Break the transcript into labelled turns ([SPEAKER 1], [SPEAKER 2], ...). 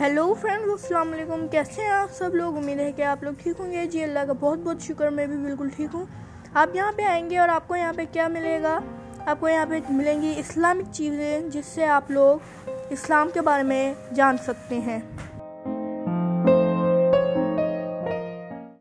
[SPEAKER 1] Hello friend السلام علیکم کیسے ہیں آپ سب لوگ؟ امید ہے کہ آپ لوگ ٹھیک ہوں گے۔ جی اللہ کا بہت بہت شکر، میں بھی بالکل ٹھیک ہوں۔ آپ یہاں پہ آئیں گے اور آپ کو یہاں پہ کیا ملے گا؟ آپ کو یہاں پہ ملیں گی اسلامک چیزیں، جس سے آپ لوگ اسلام کے بارے میں جان سکتے ہیں۔